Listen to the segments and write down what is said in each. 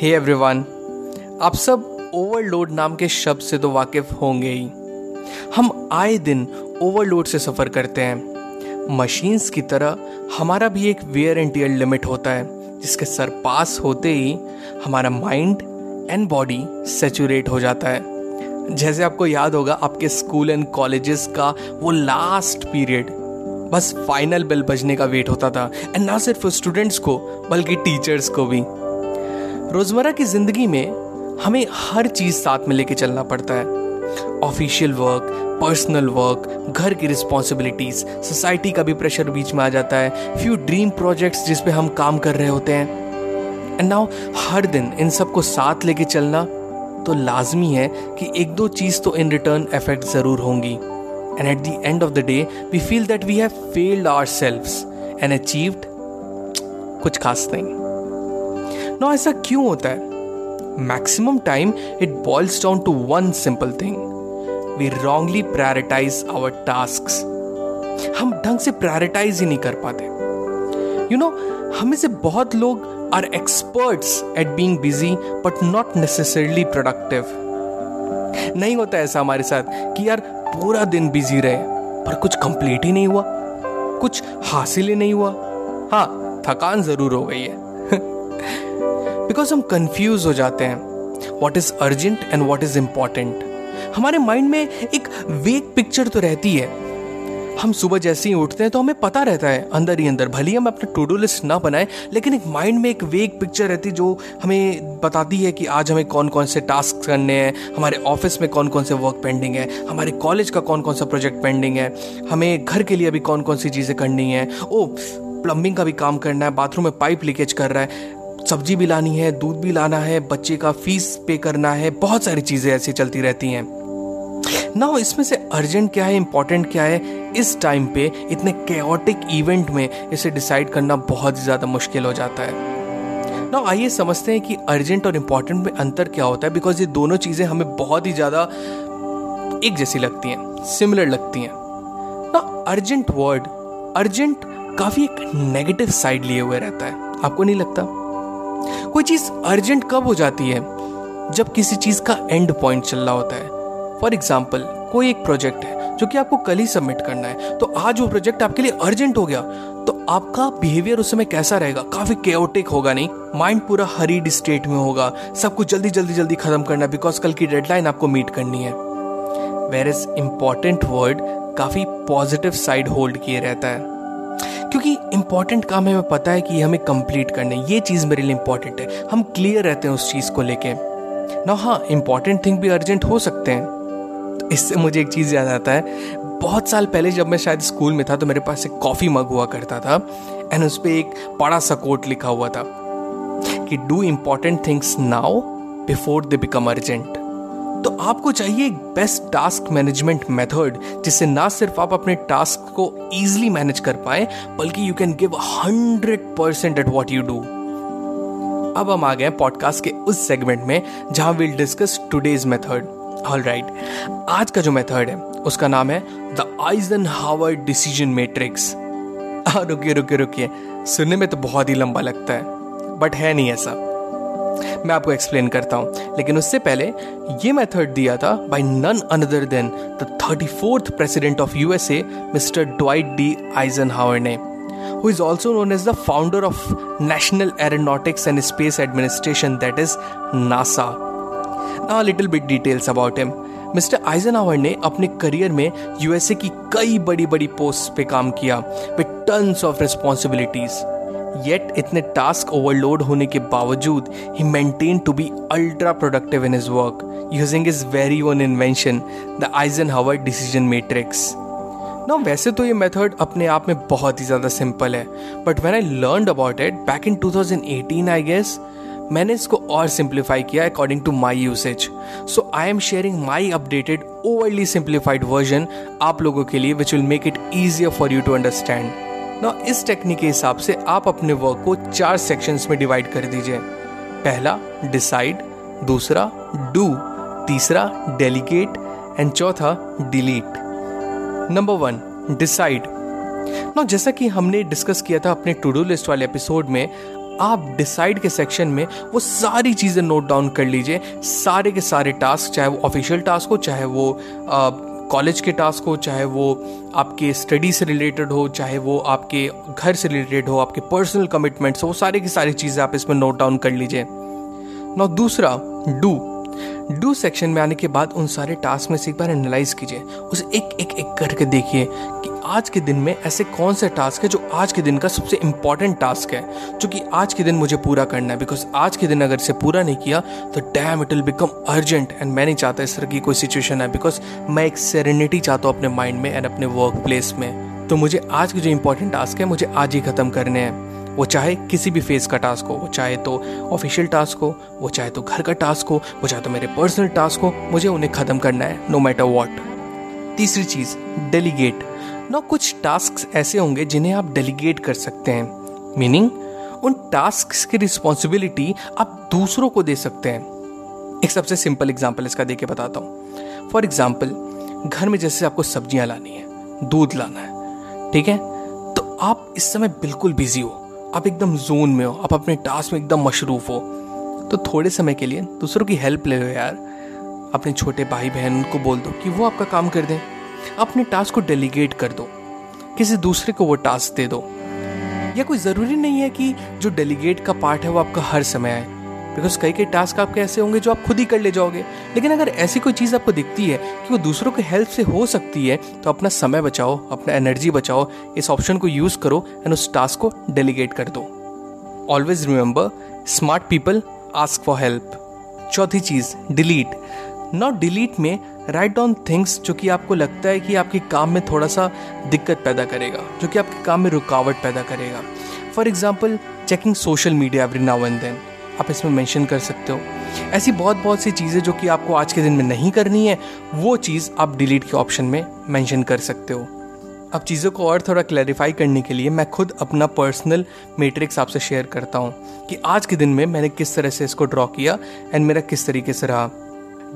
hey everyone आप सब overload नाम के शब्द से तो वाकिफ होंगे ही। हम आए दिन ओवरलोड से सफ़र करते हैं। मशीन्स की तरह हमारा भी एक वेयर एंड टीयर लिमिट होता है, जिसके सरपास होते ही हमारा माइंड एंड बॉडी सेचुरेट हो जाता है। जैसे आपको याद होगा, आपके स्कूल एंड कॉलेजेस का वो लास्ट पीरियड बस फाइनल बेल बजने का वेट होता था। एंड ना सिर्फ़ स्टूडेंट्स को, बल्कि टीचर्स को भी। रोज़मर्रा की ज़िंदगी में हमें हर चीज़ साथ में लेके चलना पड़ता है। ऑफिशियल वर्क, पर्सनल वर्क, घर की रिस्पॉन्सिबिलिटीज, सोसाइटी का भी प्रेशर बीच में आ जाता है। फ्यू ड्रीम प्रोजेक्ट्स जिस पे हम काम कर रहे होते हैं। एंड नाउ हर दिन इन सबको साथ लेके चलना तो लाजमी है कि एक दो चीज़ तो इन रिटर्न इफ़ेक्ट ज़रूर होंगी। And at the end of the day we feel that we have failed ourselves and achieved कुछ खास नहीं। ना ऐसा क्यों होता है? Maximum time it boils down to one simple thing we wrongly prioritise our task हम ढंग से प्रायोरिटाइज ही नहीं कर पाते. यू नो हमें से बहुत लोग are experts at being busy but not necessarily productive नहीं होता ऐसा हमारे साथ कि यार पूरा दिन बिज़ी रहे, पर कुछ कंप्लीट ही नहीं हुआ. कुछ हासिल ही नहीं हुआ. हाँ थकान ज़रूर हो गई है. बिकॉज़ हम कंफ्यूज हो जाते हैं। What is urgent and what is important हमारे माइंड में एक वेक पिक्चर तो रहती है। हम सुबह जैसे ही उठते हैं तो हमें पता रहता है, अंदर ही अंदर, भले ही हम अपना टू डू लिस्ट ना बनाए, लेकिन एक माइंड में एक वेक पिक्चर रहती है जो हमें बताती है कि आज हमें कौन कौन से टास्क करने हैं, हमारे ऑफ़िस में कौन कौन से वर्क पेंडिंग है, हमारे कॉलेज का कौन कौन सा प्रोजेक्ट पेंडिंग है, हमें घर के लिए अभी कौन कौन सी चीज़ें करनी है ओ प्लम्बिंग का भी काम करना है बाथरूम में पाइप लीकेज कर रहा है। सब्ज़ी भी लानी है, दूध भी लाना है, बच्चे का फ़ीस पे करना है, बहुत सारी चीज़ें ऐसी चलती रहती हैं। ना इसमें से अर्जेंट क्या है इंपॉर्टेंट क्या है? इस टाइम पे इतने केओटिक इवेंट में इसे डिसाइड करना बहुत ही ज़्यादा मुश्किल हो जाता है। ना आइए समझते हैं कि अर्जेंट और इंपॉर्टेंट में अंतर क्या होता है बिकॉज़ ये दोनों चीज़ें हमें बहुत ही ज़्यादा एक जैसी लगती हैं सिमिलर लगती हैं। ना अर्जेंट वर्ड अर्जेंट काफ़ी एक नेगेटिव साइड लिए हुए रहता है। आपको नहीं लगता? कोई चीज़ अर्जेंट कब हो जाती है? जब किसी चीज़ का एंड पॉइंट चल रहा होता है। फॉर एग्ज़ाम्पल कोई एक प्रोजेक्ट है जो कि आपको कल ही सबमिट करना है। तो आज वो प्रोजेक्ट आपके लिए अर्जेंट हो गया। तो आपका बिहेवियर उस समय कैसा रहेगा? काफ़ी केओटिक होगा, नहीं? माइंड पूरा हरीड स्टेट में होगा। सब कुछ जल्दी जल्दी जल्दी खत्म करना बिकॉज़ कल की डेडलाइन आपको मीट करनी है। वेर इज़ इंपॉर्टेंट वर्ड काफ़ी पॉजिटिव साइड होल्ड किए रहता है। क्योंकि इंपॉर्टेंट काम है, हमें पता है कि हमें कंप्लीट करना ये चीज़ मेरे लिए इंपॉर्टेंट है। हम क्लियर रहते हैं उस चीज़ को लेके। ना हाँ इंपॉर्टेंट थिंग भी अर्जेंट हो सकते हैं। तो इससे मुझे एक चीज़ याद आता है। बहुत साल पहले जब मैं शायद स्कूल में था तो मेरे पास एक कॉफ़ी मग हुआ करता था एंड उस पर एक बड़ा सा कोट लिखा हुआ था कि do important things now before they become urgent तो आपको चाहिए बेस्ट टास्क मैनेजमेंट मेथड जिससे ना सिर्फ़ आप अपने टास्क को इजीली मैनेज कर पाए, बल्कि you can give hundred percent at what you do अब हम आ गए पॉडकास्ट के उस सेगमेंट में, जहाँ will discuss today's method all right आज का जो मेथड है, उसका नाम है the Eisenhower decision matrix रुकिए रुकिए रुकिए. सुनने में तो बहुत ही लंबा लगता है बट है नहीं ऐसा. मैं आपको एक्सप्लेन करता हूँ लेकिन उससे पहले ये मेथड दिया था by none other than the thirty fourth president of USA mister Dwight D Eisenhower ने who is also known as the founder of National Aeronautics Space Administration, that is NASA. Now, a little bit details about him. Mister eigen ने अपने career में USA की कई बड़ी बड़ी post पे काम किया with tons of responsibilities yet इतने टास्क ओवरलोड होने के बावजूद ही maintain to be ultra productive in his work using his very own invention the Eisenhower decision matrix ना वैसे तो ये मेथड अपने आप में बहुत ही ज़्यादा सिंपल है but when I learn about it back in 2018 I guess मैंने इसको और सिंप्लीफाई किया according to my usage so I am sharing my updated overly simplified version आप लोगों के लिए which will make it easier for you to understand ना, इस टेक्निक के हिसाब से आप अपने वर्क को चार सेक्शंस में डिवाइड कर दीजिए। पहला डिसाइड दूसरा डू तीसरा डेलीगेट एंड चौथा डिलीट नंबर वन डिसाइड ना, जैसा कि हमने डिस्कस किया था अपने टू डू लिस्ट वाले एपिसोड में, आप डिसाइड के सेक्शन में वो सारी चीज़ें नोट डाउन कर लीजिए। सारे के सारे टास्क चाहे वो ऑफिशियल टास्क हो, चाहे वो कॉलेज के टास्क हो, चाहे वो आपके स्टडी से रिलेटेड हो, चाहे वो आपके घर से रिलेटेड हो, आपके पर्सनल कमिटमेंट्स हो वो सारे की सारी चीज़ें आप इसमें नोट डाउन कर लीजिए। नौ दूसरा, डू। डू सेक्शन में आने के बाद उन सारे टास्क में से एक बार एनालाइज कीजिए। उसे एक एक एक करके देखिए कि आज के दिन में ऐसे कौन से टास्क है जो आज के दिन का सबसे इंपॉर्टेंट टास्क है, जो कि आज के दिन मुझे पूरा करना है। बिकॉज़ आज के दिन अगर इसे पूरा नहीं किया तो damn it will become urgent and मैं नहीं चाहता इस तरह की कोई सिचुएशन है। बिकॉज़ मैं एक सेरेनिटी चाहता हूँ अपने माइंड में एंड अपने वर्क प्लेस में। तो मुझे आज के जो इंपॉर्टेंट टास्क है, मुझे आज ही खत्म करने हैं। वो चाहे किसी भी फ़ेज़ का टास्क हो, वो चाहे तो ऑफिशियल टास्क हो, वो चाहे तो घर का टास्क हो, वो चाहे तो मेरे पर्सनल टास्क हो, मुझे उन्हें ख़त्म करना है नो मैटर वॉट तीसरी चीज़ डेलीगेट ना कुछ टास्क ऐसे होंगे जिन्हें आप डेलीगेट कर सकते हैं. मीनिंग उन टास्क की रिस्पॉन्सिबिलिटी आप दूसरों को दे सकते हैं. एक सबसे सिंपल एग्ज़ाम्पल इसका दे के बताता हूँ. फॉर एग्ज़ाम्पल घर में जैसे आपको सब्ज़ियाँ लानी है, दूध लाना है, ठीक है? तो आप इस समय बिल्कुल बिज़ी हो. आप एकदम जोन में हो, आप अपने टास्क में एकदम मशरूफ हो। तो थोड़े समय के लिए दूसरों की हेल्प ले लो यार। अपने छोटे भाई बहन उनको बोल दो कि वो आपका काम कर दें। अपने टास्क को डेलीगेट कर दो। किसी दूसरे को वो टास्क दे दो। या कोई ज़रूरी नहीं है कि जो डेलीगेट का पार्ट है वो आपका हर समय आए। बिकॉज़ कई कई टास्क आपके ऐसे होंगे जो आप खुद ही कर ले जाओगे। लेकिन अगर ऐसी कोई चीज़ आपको दिखती है कि वो दूसरों की हेल्प से हो सकती है तो अपना समय बचाओ, अपना एनर्जी बचाओ, इस ऑप्शन को यूज़ करो एंड उस टास्क को डेलीगेट कर दो। Always remember smart people ask for help चौथी चीज़ डिलीट नॉट डिलीट में राइट डाउन थिंग्स जो कि आपको लगता है कि आपके काम में थोड़ा सा दिक्कत पैदा करेगा, जो कि आपके काम में रुकावट पैदा करेगा। For example checking social media every now and then आप इसमें मेंशन कर सकते हो। ऐसी बहुत बहुत सी चीज़ें जो कि आपको आज के दिन में नहीं करनी है, वो चीज़ आप डिलीट के ऑप्शन में मेंशन कर सकते हो। अब चीज़ों को और थोड़ा क्लैरिफाई करने के लिए मैं खुद अपना पर्सनल मेट्रिक्स आपसे शेयर करता हूँ कि आज के दिन में मैंने किस तरह से इसको ड्रॉ किया एंड मेरा किस तरीके से रहा।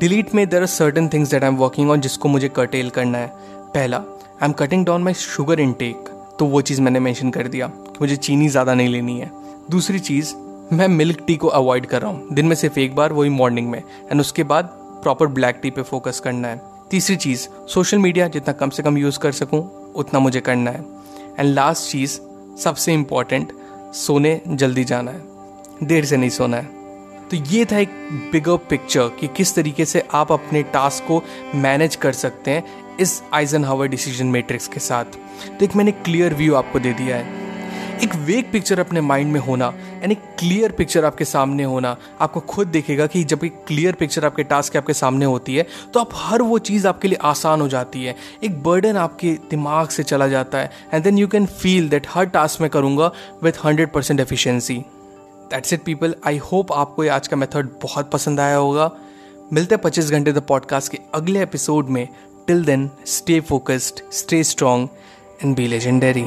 डिलीट में there are certain things that I am working on जिसको मुझे कटेल करना है। पहला I am cutting down my sugar intake तो वो चीज़ मैंने मैंशन कर दिया कि मुझे चीनी ज़्यादा नहीं लेनी है। दूसरी चीज़ मैं मिल्क टी को अवॉइड कर रहा हूँ। दिन में सिर्फ़ एक बार, वही मॉर्निंग में। एंड उसके बाद प्रॉपर ब्लैक टी पे फोकस करना है। तीसरी चीज़ सोशल मीडिया जितना कम से कम यूज़ कर सकूँ, उतना मुझे करना है। एंड लास्ट चीज़, सबसे इंपॉर्टेंट सोने जल्दी जाना है। देर से नहीं सोना है। तो ये था एक बिगर पिक्चर कि किस तरीके से आप अपने टास्क को मैनेज कर सकते हैं इस आइजन हावर डिसीज़न मैट्रिक्स के साथ। तो एक मैंने क्लियर व्यू आपको दे दिया है। एक वेग पिक्चर अपने माइंड में होना, यानी क्लियर पिक्चर आपके सामने होना, आपको खुद देखेगा कि जब एक क्लियर पिक्चर आपके टास्क के आपके सामने होती है तो आप हर वो चीज़ आपके लिए आसान हो जाती है। एक बर्डन आपके दिमाग से चला जाता है and then you can feel that her task में करूँगा with hundred percent efficiency that's it people I hope आपको ये आज का मेथड बहुत पसंद आया होगा। मिलते हैं पच्चीस घंटे द पॉडकास्ट के अगले एपिसोड में। Till then stay focused stay strong and be legendary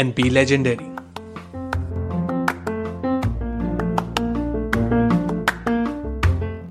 and be legendary.